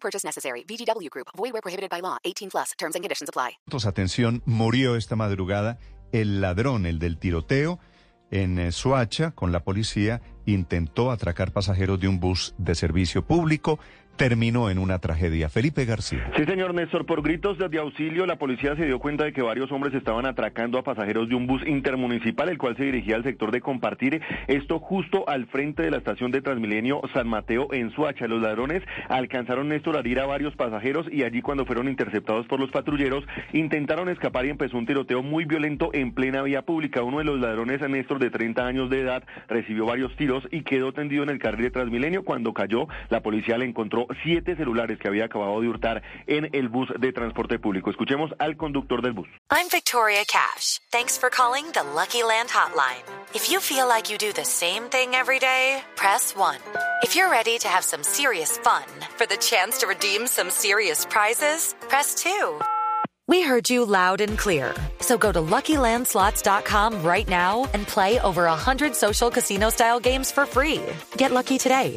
Purchase necessary. VGW Group. Void prohibited by law. 18 plus. Terms and conditions apply. Atención, murió esta madrugada el ladrón, el del tiroteo en eh, Soacha con la policía. Intentó atracar pasajeros de un bus de servicio público terminó en una tragedia. Felipe García. Sí, señor Néstor, por gritos de auxilio, la policía se dio cuenta de que varios hombres estaban atracando a pasajeros de un bus intermunicipal, el cual se dirigía al sector de Compartir, esto justo al frente de la estación de Transmilenio San Mateo en Suacha. Los ladrones alcanzaron, Néstor, a ir a varios pasajeros y allí cuando fueron interceptados por los patrulleros, intentaron escapar y empezó un tiroteo muy violento en plena vía pública. Uno de los ladrones, Néstor, de 30 años de edad, recibió varios tiros y quedó tendido en el carril de Transmilenio. Cuando cayó, la policía le encontró siete celulares que había acabado de hurtar en el bus de transporte público. Escuchemos al conductor del bus. I'm Victoria Cash. Thanks for calling the Lucky Land Hotline. If you feel like you do the same thing every day, press 1. If you're ready to have some serious fun for the chance to redeem some serious prizes, press 2. We heard you loud and clear. So go to LuckyLandSlots.com right now and play over 100 social casino-style games for free. Get lucky today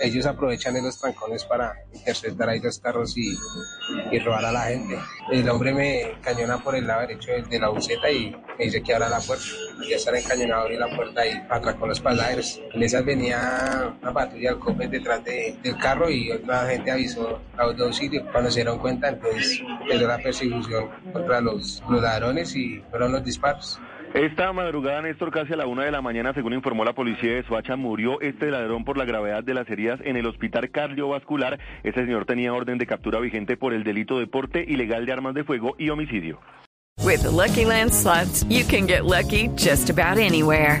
Ellos aprovechan de los trancones para interceptar ahí los carros y, robar a la gente. El hombre me cañona por el lado derecho de la buceta y me dice que abra la puerta. Ya estaba encañonado abrir la puerta y atracó los pasajeros. En esas venía una patrulla del COPE detrás de, del carro y otra gente avisó a los auxilio. Cuando se dieron cuenta, entonces empezó la persecución contra los ladrones y fueron los disparos. Esta madrugada, Néstor, casi a la una de la mañana, según informó la policía de Soacha, murió este ladrón por la gravedad de las heridas en el hospital cardiovascular. Este señor tenía orden de captura vigente por el delito de porte ilegal de armas de fuego y homicidio. With Lucky Land you can get lucky just about anywhere.